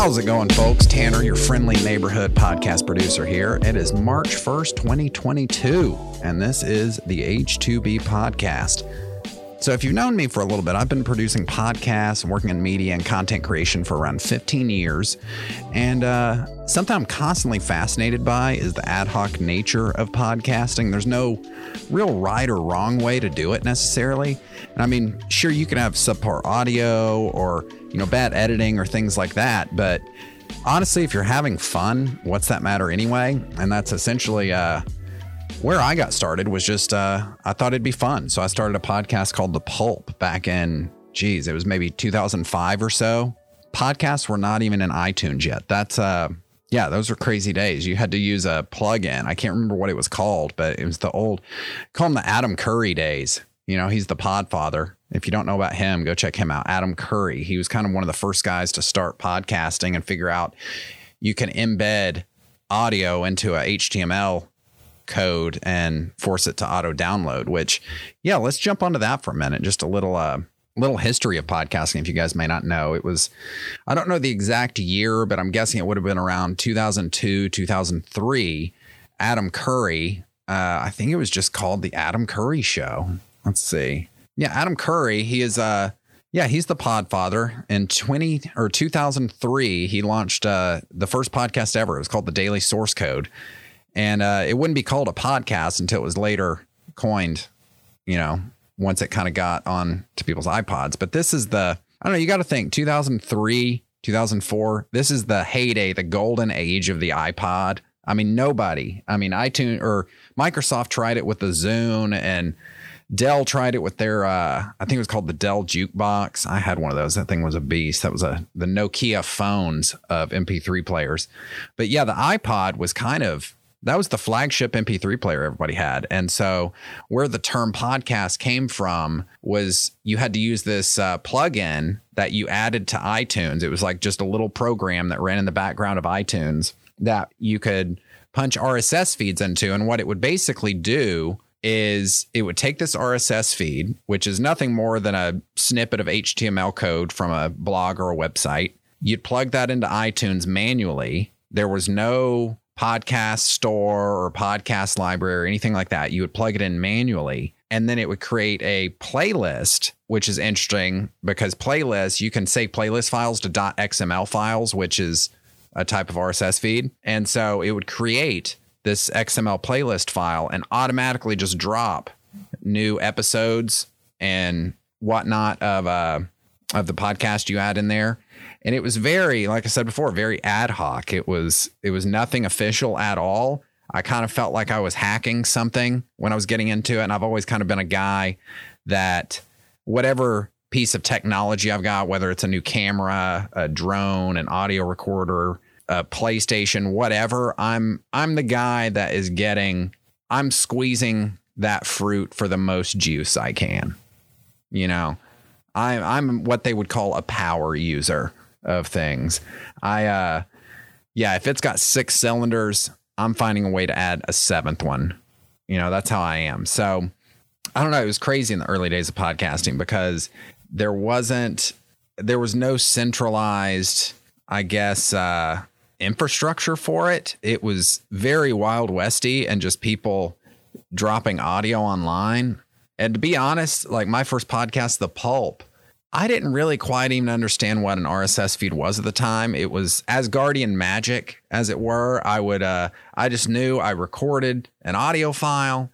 How's it going, folks? Tanner, your friendly neighborhood podcast producer here. It is March 1st, 2022, and this is the H2B podcast. So, if you've known me for a little bit, I've been producing podcasts and working in media and content creation for around 15 years. And uh, something I'm constantly fascinated by is the ad hoc nature of podcasting. There's no real right or wrong way to do it necessarily. And I mean, sure, you can have subpar audio or, you know, bad editing or things like that. But honestly, if you're having fun, what's that matter anyway? And that's essentially, uh, where I got started was just uh, I thought it'd be fun. So I started a podcast called The Pulp back in, geez, it was maybe 2005 or so. Podcasts were not even in iTunes yet. That's uh yeah, those were crazy days. You had to use a plug-in. I can't remember what it was called, but it was the old call them the Adam Curry days. You know, he's the podfather. If you don't know about him, go check him out. Adam Curry. He was kind of one of the first guys to start podcasting and figure out you can embed audio into a HTML code and force it to auto download which yeah let's jump onto that for a minute. Just a little uh little history of podcasting if you guys may not know. It was i don't know the exact year but i'm guessing it would have been around 2002 2003 adam curry uh, i think it was just called the adam curry show. Let's see. Yeah adam curry he is uh yeah, he's the podfather. In 20 or 2003, he launched uh, the first podcast ever. It was called the Daily Source Code and uh, it wouldn't be called a podcast until it was later coined. You know, once it kind of got on to people's iPods. But this is the I don't know. You got to think 2003, 2004. This is the heyday, the golden age of the iPod. I mean, nobody. I mean, iTunes or Microsoft tried it with the Zune and. Dell tried it with their, uh, I think it was called the Dell Jukebox. I had one of those. That thing was a beast. That was a the Nokia phones of MP3 players. But yeah, the iPod was kind of that was the flagship MP3 player everybody had. And so, where the term podcast came from was you had to use this uh, plugin that you added to iTunes. It was like just a little program that ran in the background of iTunes that you could punch RSS feeds into. And what it would basically do is it would take this RSS feed, which is nothing more than a snippet of HTML code from a blog or a website. You'd plug that into iTunes manually. There was no podcast store or podcast library or anything like that. You would plug it in manually and then it would create a playlist, which is interesting because playlists, you can save playlist files to .xml files, which is a type of RSS feed. And so it would create this XML playlist file and automatically just drop new episodes and whatnot of uh of the podcast you add in there and it was very like i said before very ad hoc. It was it was nothing official at all. I kind of felt like i was hacking something when i was getting into it. And i've always kind of been a guy that whatever piece of technology i've got whether it's a new camera a drone an audio recorder a playstation whatever i'm i'm the guy that is getting i'm squeezing that fruit for the most juice i can you know I, I'm what they would call a power user of things. I uh yeah, if it's got six cylinders, I'm finding a way to add a seventh one. You know, that's how I am. So I don't know, it was crazy in the early days of podcasting because there wasn't there was no centralized, I guess, uh infrastructure for it. It was very wild westy and just people dropping audio online. And to be honest, like my first podcast, The Pulp, I didn't really quite even understand what an RSS feed was at the time. It was Asgardian magic, as it were. I would, uh, I just knew I recorded an audio file.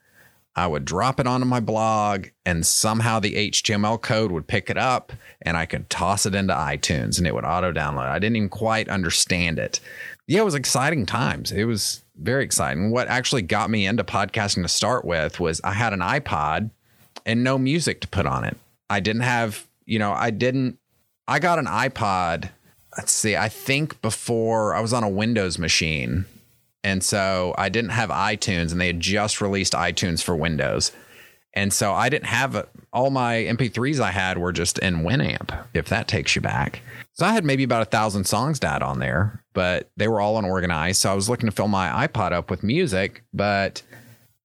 I would drop it onto my blog, and somehow the HTML code would pick it up, and I could toss it into iTunes, and it would auto download. I didn't even quite understand it. Yeah, it was exciting times. It was very exciting. What actually got me into podcasting to start with was I had an iPod and no music to put on it. I didn't have you know, I didn't, I got an iPod. Let's see, I think before I was on a Windows machine. And so I didn't have iTunes and they had just released iTunes for Windows. And so I didn't have a, all my MP3s I had were just in Winamp, if that takes you back. So I had maybe about a thousand songs dad on there, but they were all unorganized. So I was looking to fill my iPod up with music, but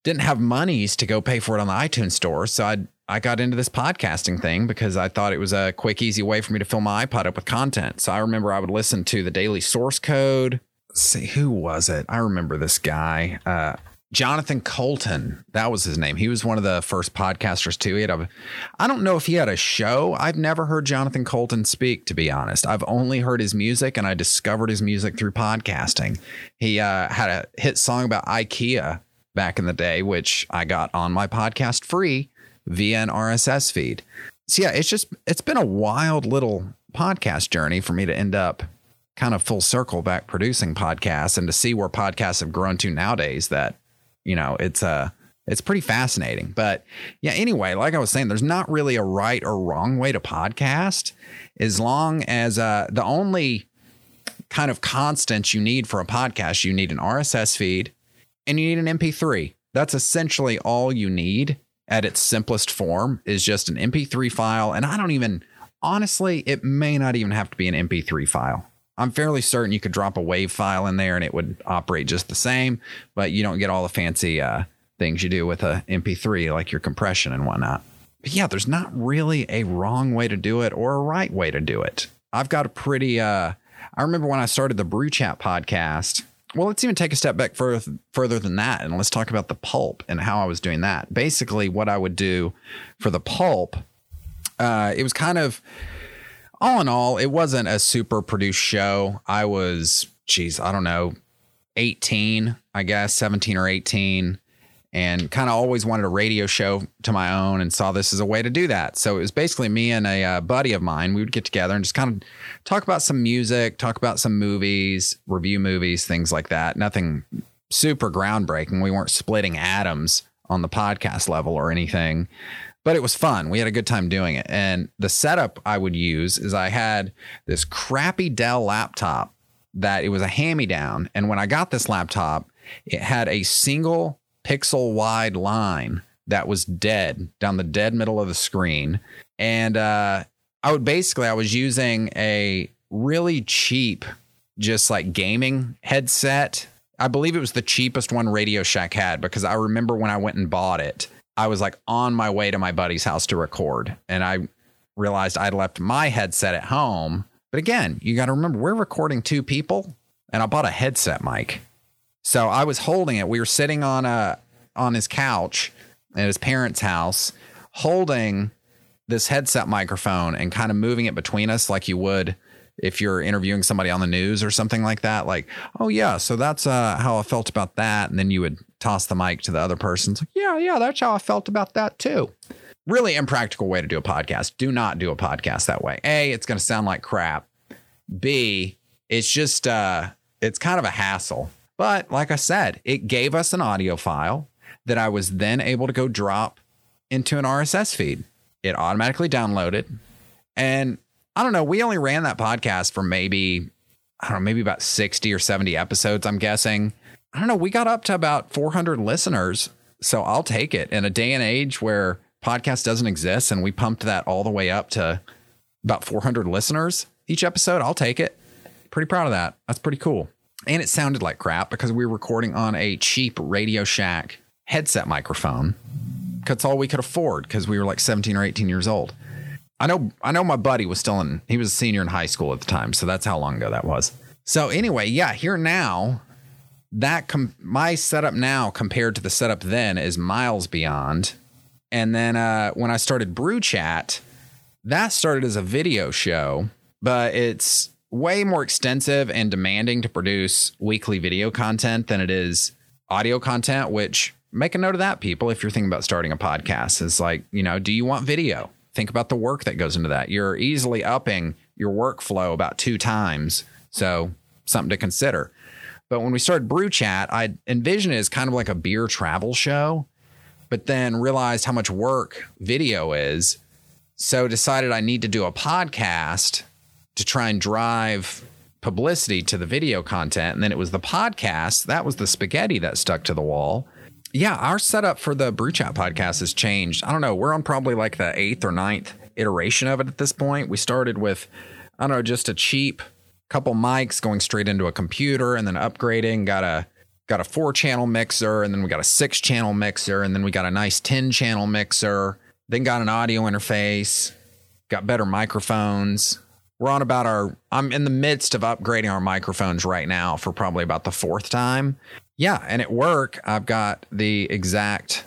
didn't have monies to go pay for it on the iTunes store. So I'd I got into this podcasting thing because I thought it was a quick, easy way for me to fill my iPod up with content. So I remember I would listen to the daily source code. See, who was it? I remember this guy. Uh, Jonathan Coulton. that was his name. He was one of the first podcasters too. He had a, I don't know if he had a show. I've never heard Jonathan Coulton speak, to be honest. I've only heard his music, and I discovered his music through podcasting. He uh, had a hit song about IKEA back in the day, which I got on my podcast free via an RSS feed. So yeah, it's just it's been a wild little podcast journey for me to end up kind of full circle back producing podcasts and to see where podcasts have grown to nowadays that you know, it's uh it's pretty fascinating. But yeah, anyway, like I was saying, there's not really a right or wrong way to podcast as long as uh the only kind of constant you need for a podcast, you need an RSS feed and you need an MP3. That's essentially all you need at its simplest form is just an MP3 file. And I don't even, honestly, it may not even have to be an MP3 file. I'm fairly certain you could drop a WAV file in there and it would operate just the same, but you don't get all the fancy uh, things you do with a MP3, like your compression and whatnot. But yeah, there's not really a wrong way to do it or a right way to do it. I've got a pretty. Uh, I remember when I started the Brew Chat podcast. Well, let's even take a step back further further than that, and let's talk about the pulp and how I was doing that. Basically, what I would do for the pulp, uh, it was kind of all in all, it wasn't a super produced show. I was, geez, I don't know, 18, I guess, 17 or 18, and kind of always wanted a radio show to my own and saw this as a way to do that. So it was basically me and a uh, buddy of mine. We would get together and just kind of talk about some music, talk about some movies, review movies, things like that. Nothing super groundbreaking. We weren't splitting atoms on the podcast level or anything but it was fun. We had a good time doing it. And the setup I would use is I had this crappy Dell laptop that it was a hand me down. And when I got this laptop, it had a single pixel wide line that was dead down the dead middle of the screen. And uh, I would basically, I was using a really cheap, just like gaming headset. I believe it was the cheapest one Radio Shack had because I remember when I went and bought it, I was like on my way to my buddy's house to record and I realized I'd left my headset at home. But again, you got to remember we're recording two people and I bought a headset mic. So I was holding it. We were sitting on a on his couch at his parents' house holding this headset microphone and kind of moving it between us like you would if you're interviewing somebody on the news or something like that. Like oh yeah so that's uh, how i felt about that. And then you would toss the mic to the other person. It's like yeah yeah that's how i felt about that too. Really impractical way to do a podcast. Do not do a podcast that way. A it's going to sound like crap. B it's just uh it's kind of a hassle but like i said it gave us an audio file that i was then able to go drop into an rss feed it automatically downloaded and I don't know. We only ran that podcast for maybe, I don't know, maybe about 60 or 70 episodes, I'm guessing. I don't know. We got up to about 400 listeners. So I'll take it. In a day and age where podcast doesn't exist and we pumped that all the way up to about 400 listeners each episode, I'll take it. Pretty proud of that. That's pretty cool. And it sounded like crap because we were recording on a cheap Radio Shack headset microphone. That's all we could afford because we were like 17 or 18 years old. I know I know my buddy was still in he was a senior in high school at the time, so that's how long ago that was. So anyway, yeah, here now that com- my setup now compared to the setup then is miles beyond. And then uh, when I started Brew Chat, that started as a video show, but it's way more extensive and demanding to produce weekly video content than it is audio content, which make a note of that, people, if you're thinking about starting a podcast. Is like, you know, do you want video? Think about the work that goes into that. You're easily upping your workflow about two times. So, something to consider. But when we started Brew Chat, I envisioned it as kind of like a beer travel show, but then realized how much work video is. So, decided I need to do a podcast to try and drive publicity to the video content. And then it was the podcast that was the spaghetti that stuck to the wall yeah, our setup for the Brew Chat podcast has changed. I don't know. We're on probably like the eighth or ninth iteration of it at this point. We started with, I don't know, just a cheap couple mics going straight into a computer and then upgrading, got a got a four channel mixer and then we got a six channel mixer and then we got a nice 10 channel mixer then got an audio interface, got better microphones. We're on about our, I'm in the midst of upgrading our microphones right now for probably about the fourth time. Yeah. And at work, I've got the exact,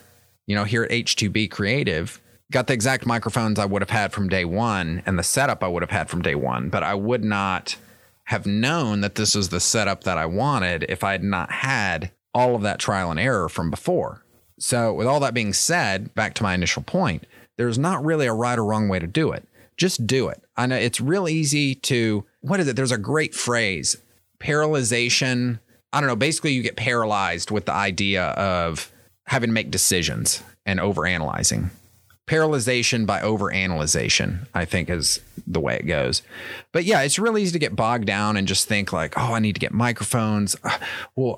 you know, here at H2B Creative, got the exact microphones I would have had from day one and the setup I would have had from day one, but I would not have known that this was the setup that I wanted if I had not had all of that trial and error from before. So, with all that being said, back to my initial point, there's not really a right or wrong way to do it. Just do it. I know it's real easy to, what is it? There's a great phrase, paralyzation. I don't know. Basically, you get paralyzed with the idea of having to make decisions and overanalyzing paralyzation by overanalyzation, I think is the way it goes. But yeah, it's really easy to get bogged down and just think like, oh, I need to get microphones. Uh, well,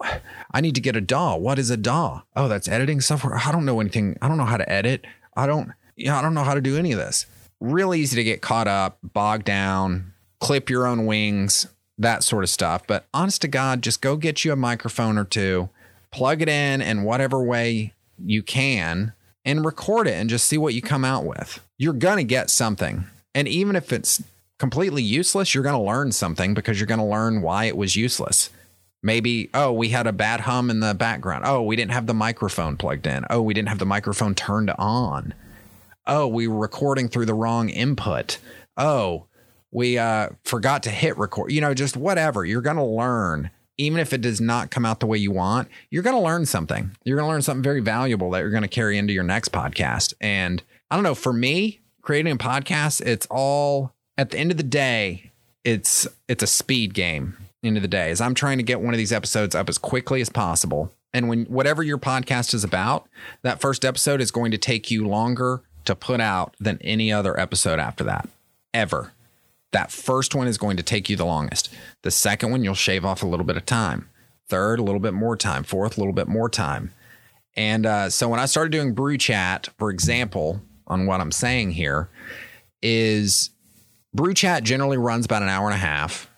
I need to get a DAW. What is a DAW? Oh, that's editing software. I don't know anything. I don't know how to edit. I don't, yeah, I don't know how to do any of this. Really easy to get caught up, bogged down, clip your own wings, that sort of stuff. But honest to God, just go get you a microphone or two, plug it in in whatever way you can and record it and just see what you come out with. You're going to get something. And even if it's completely useless, you're going to learn something because you're going to learn why it was useless. Maybe, oh, we had a bad hum in the background. Oh, we didn't have the microphone plugged in. Oh, we didn't have the microphone turned on. Oh, we were recording through the wrong input. Oh, we uh, forgot to hit record. You know, just whatever. You're going to learn even if it does not come out the way you want, you're going to learn something. You're going to learn something very valuable that you're going to carry into your next podcast. And I don't know, for me, creating a podcast, it's all at the end of the day, it's it's a speed game. End of the day, as I'm trying to get one of these episodes up as quickly as possible. And when whatever your podcast is about, that first episode is going to take you longer to put out than any other episode after that, ever. That first one is going to take you the longest. The second one, you'll shave off a little bit of time. Third, a little bit more time. Fourth, a little bit more time. And uh, so when I started doing brew chat, for example, on what I'm saying here, is brew chat generally runs about an hour and a half.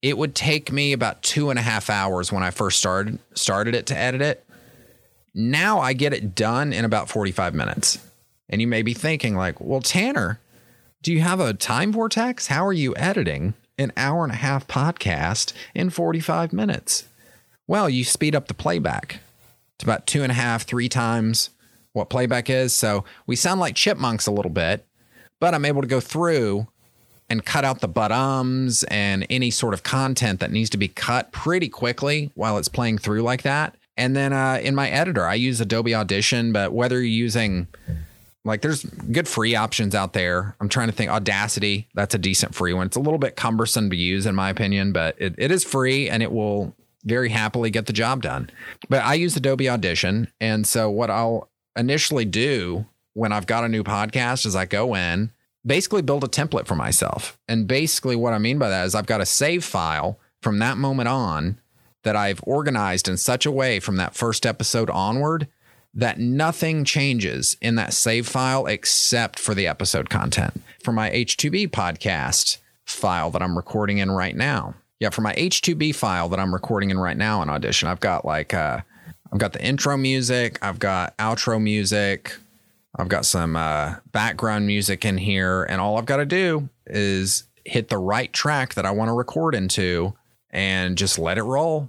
It would take me about two and a half hours when I first started started it to edit it. Now I get it done in about 45 minutes. And you may be thinking, like, well, Tanner, do you have a time vortex? How are you editing an hour and a half podcast in 45 minutes? Well, you speed up the playback to about two and a half, three times what playback is. So we sound like chipmunks a little bit, but I'm able to go through and cut out the but ums and any sort of content that needs to be cut pretty quickly while it's playing through like that. And then uh, in my editor, I use Adobe Audition, but whether you're using like there's good free options out there. I'm trying to think Audacity, that's a decent free one. It's a little bit cumbersome to use in my opinion, but it, it is free and it will very happily get the job done. But I use Adobe Audition. And so what I'll initially do when I've got a new podcast is I go in, basically build a template for myself. And basically what I mean by that is I've got a save file from that moment on that I've organized in such a way from that first episode onward that nothing changes in that save file except for the episode content. For my H2B podcast file that I'm recording in right now. Yeah, for my H2B file that I'm recording in right now in Audition, I've got like uh I've got the intro music, I've got outro music, I've got some uh, background music in here, and all I've got to do is hit the right track that I want to record into and just let it roll.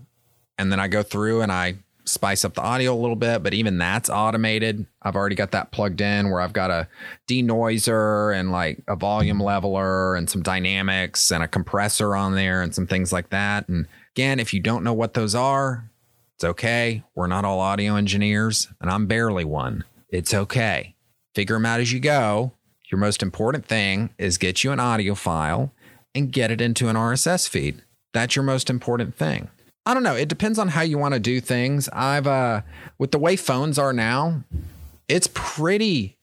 And then I go through and I spice up the audio a little bit, but even that's automated. I've already got that plugged in where I've got a denoiser and like a volume leveler and some dynamics and a compressor on there and some things like that. And again, if you don't know what those are, it's okay. We're not all audio engineers, and I'm barely one. It's okay. Figure them out as you go. Your most important thing is get you an audio file and get it into an RSS feed. That's your most important thing. I don't know. It depends on how you want to do things. I've uh with the way phones are now, it's pretty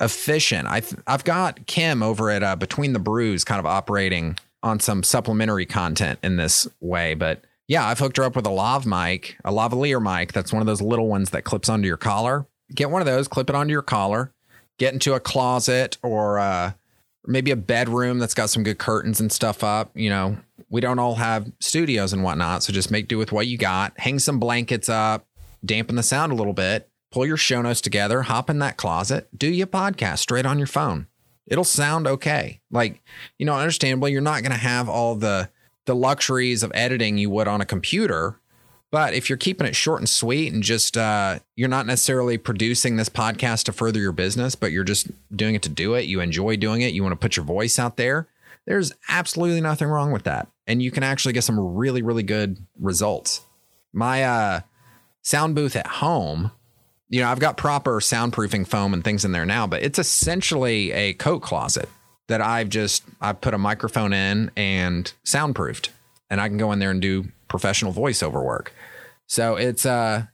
efficient. I I've got Kim over at uh, Between the Brews kind of operating on some supplementary content in this way, but yeah, I've hooked her up with a lav mic, a lavalier mic. That's one of those little ones that clips onto your collar. Get one of those, clip it onto your collar, get into a closet or uh, maybe a bedroom that's got some good curtains and stuff up. You know, we don't all have studios and whatnot. So just make do with what you got. Hang some blankets up, dampen the sound a little bit, pull your show notes together, hop in that closet, do your podcast straight on your phone. It'll sound okay. Like, you know, understandably, you're not going to have all the the luxuries of editing you would on a computer. But if you're keeping it short and sweet and just uh, you're not necessarily producing this podcast to further your business, but you're just doing it to do it, you enjoy doing it, you want to put your voice out there, there's absolutely nothing wrong with that. And you can actually get some really, really good results. My uh, sound booth at home you know, I've got proper soundproofing foam and things in there now, but it's essentially a coat closet that I've just I've put a microphone in and soundproofed, and I can go in there and do professional voiceover work. So it's uh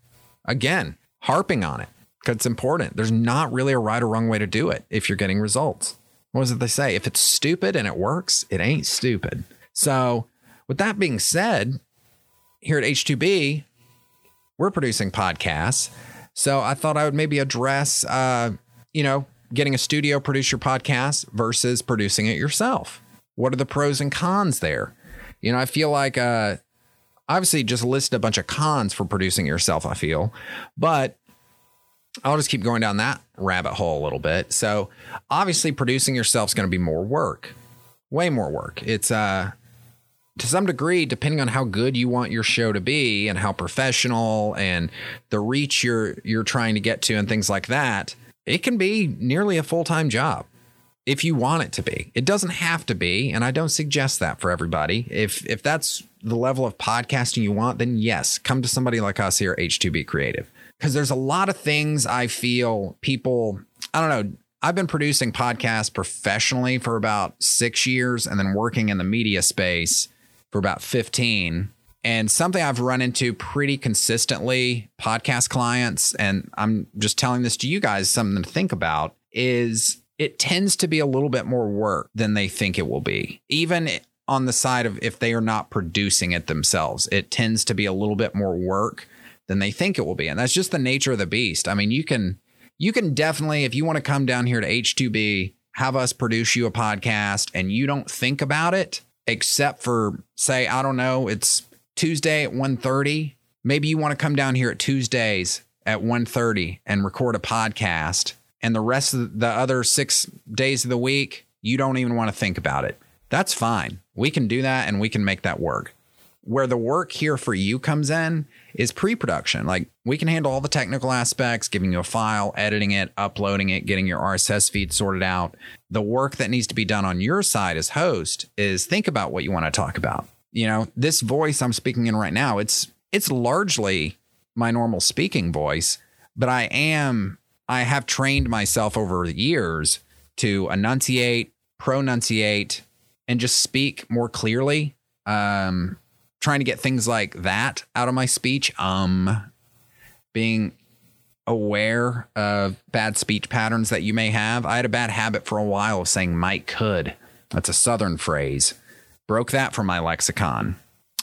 again harping on it because it's important. There's not really a right or wrong way to do it if you're getting results. What is it they say? If it's stupid and it works, it ain't stupid. So with that being said, here at H2B, we're producing podcasts so I thought I would maybe address, uh, you know, getting a studio produce your podcast versus producing it yourself. What are the pros and cons there? You know, I feel like uh, obviously just listed a bunch of cons for producing yourself. I feel, but I'll just keep going down that rabbit hole a little bit. So obviously, producing yourself is going to be more work, way more work. It's uh, to some degree, depending on how good you want your show to be and how professional and the reach you're you're trying to get to and things like that, it can be nearly a full-time job if you want it to be. It doesn't have to be, and I don't suggest that for everybody. If if that's the level of podcasting you want, then yes, come to somebody like us here H2B Creative. Because there's a lot of things I feel people, I don't know, I've been producing podcasts professionally for about six years and then working in the media space for about 15 and something I've run into pretty consistently podcast clients and I'm just telling this to you guys something to think about is it tends to be a little bit more work than they think it will be. Even on the side of if they are not producing it themselves, it tends to be a little bit more work than they think it will be. And that's just the nature of the beast. I mean, you can you can definitely if you want to come down here to H2B, have us produce you a podcast and you don't think about it, except for say I don't know, it's Tuesday at 1:30. Maybe you want to come down here at Tuesdays at 1:30 and record a podcast and the rest of the other 6 days of the week you don't even want to think about it. That's fine. We can do that and we can make that work. Where the work here for you comes in is pre production. Like we can handle all the technical aspects, giving you a file, editing it, uploading it, getting your RSS feed sorted out. The work that needs to be done on your side as host is think about what you want to talk about. You know, this voice I'm speaking in right now, it's it's largely my normal speaking voice, but I am I have trained myself over the years to enunciate, pronunciate, and just speak more clearly. Um, trying to get things like that out of my speech. Um, being aware of bad speech patterns that you may have. I had a bad habit for a while of saying might could. That's a southern phrase. Broke that from my lexicon.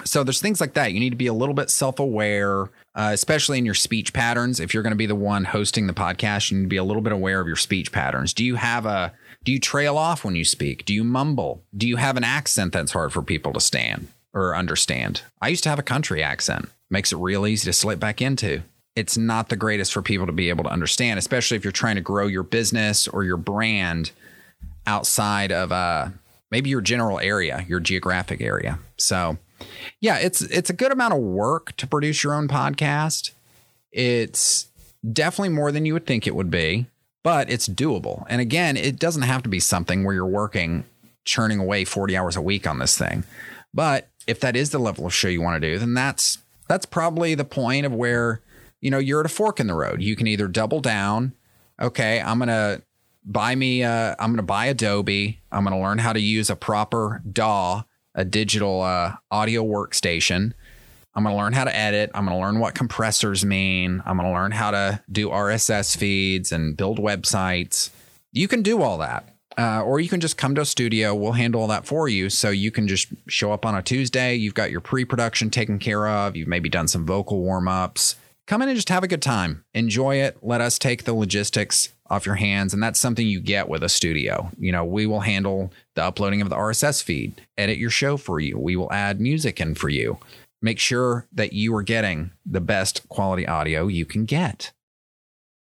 So there's things like that. You need to be a little bit self-aware, uh, especially in your speech patterns. If you're going to be the one hosting the podcast, you need to be a little bit aware of your speech patterns. Do you have a do you trail off when you speak? Do you mumble? Do you have an accent that's hard for people to stand? Or understand. I used to have a country accent. Makes it real easy to slip back into. It's not the greatest for people to be able to understand, especially if you're trying to grow your business or your brand outside of uh, maybe your general area, your geographic area. So, yeah, it's it's a good amount of work to produce your own podcast. It's definitely more than you would think it would be, but it's doable. And again, it doesn't have to be something where you're working churning away 40 hours a week on this thing. But if that is the level of show you want to do, then that's that's probably the point of where you know you're at a fork in the road. You can either double down, okay, I'm gonna buy me, uh, I'm gonna buy Adobe. I'm gonna learn how to use a proper DAW, a digital uh, audio workstation. I'm going to learn how to edit. I'm going to learn what compressors mean. I'm going to learn how to do RSS feeds and build websites. You can do all that. Uh, or you can just come to a studio. We'll handle all that for you. So you can just show up on a Tuesday. You've got your pre production taken care of. You've maybe done some vocal warm ups. Come in and just have a good time. Enjoy it. Let us take the logistics off your hands. And that's something you get with a studio. You know, we will handle the uploading of the RSS feed, edit your show for you. We will add music in for you. Make sure that you are getting the best quality audio you can get.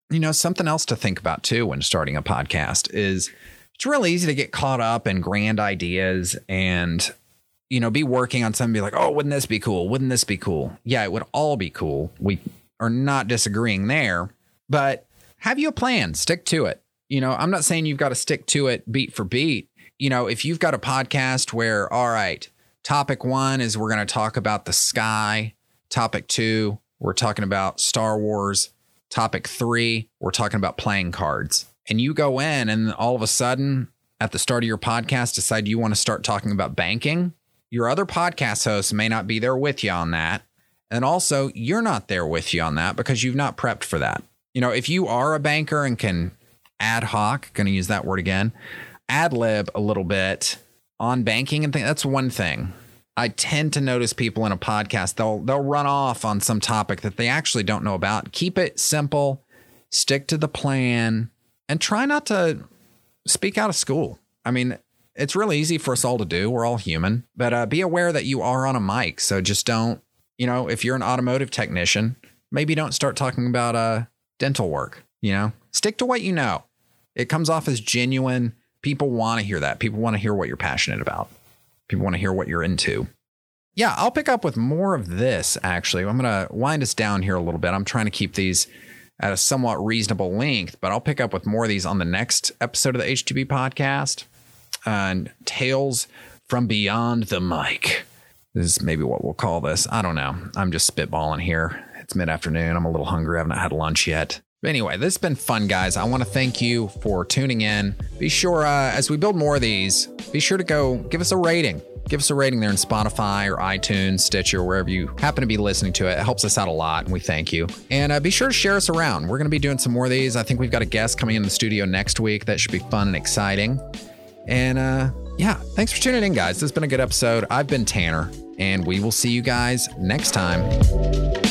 you know, something else to think about too when starting a podcast is it's really easy to get caught up in grand ideas and you know, be working on something, be like, oh, wouldn't this be cool? Wouldn't this be cool? Yeah, it would all be cool. We are not disagreeing there, but have you a plan? Stick to it. You know, I'm not saying you've got to stick to it beat for beat. You know, if you've got a podcast where, all right, topic one is we're going to talk about the sky, topic two, we're talking about Star Wars, topic three, we're talking about playing cards. And you go in and all of a sudden, at the start of your podcast, decide you want to start talking about banking your other podcast hosts may not be there with you on that. And also, you're not there with you on that because you've not prepped for that. You know, if you are a banker and can ad hoc, going to use that word again, ad lib a little bit on banking and things, that's one thing. I tend to notice people in a podcast, they'll they'll run off on some topic that they actually don't know about. Keep it simple, stick to the plan, and try not to speak out of school. I mean, it's really easy for us all to do. We're all human, but uh, be aware that you are on a mic. So just don't, you know, if you're an automotive technician, maybe don't start talking about uh, dental work. You know, stick to what you know. It comes off as genuine. People want to hear that. People want to hear what you're passionate about. People want to hear what you're into. Yeah, I'll pick up with more of this actually. I'm going to wind us down here a little bit. I'm trying to keep these at a somewhat reasonable length, but I'll pick up with more of these on the next episode of the H2B podcast and Tales from Beyond the Mic. This is maybe what we'll call this. I don't know. I'm just spitballing here. It's mid afternoon. I'm a little hungry. I haven't had lunch yet. But anyway, this has been fun, guys. I want to thank you for tuning in. Be sure, uh, as we build more of these, be sure to go give us a rating. Give us a rating there in Spotify or iTunes, Stitcher, wherever you happen to be listening to it. It helps us out a lot, and we thank you. And uh, be sure to share us around. We're going to be doing some more of these. I think we've got a guest coming in the studio next week. That should be fun and exciting. And uh, yeah, thanks for tuning in, guys. This has been a good episode. I've been Tanner, and we will see you guys next time.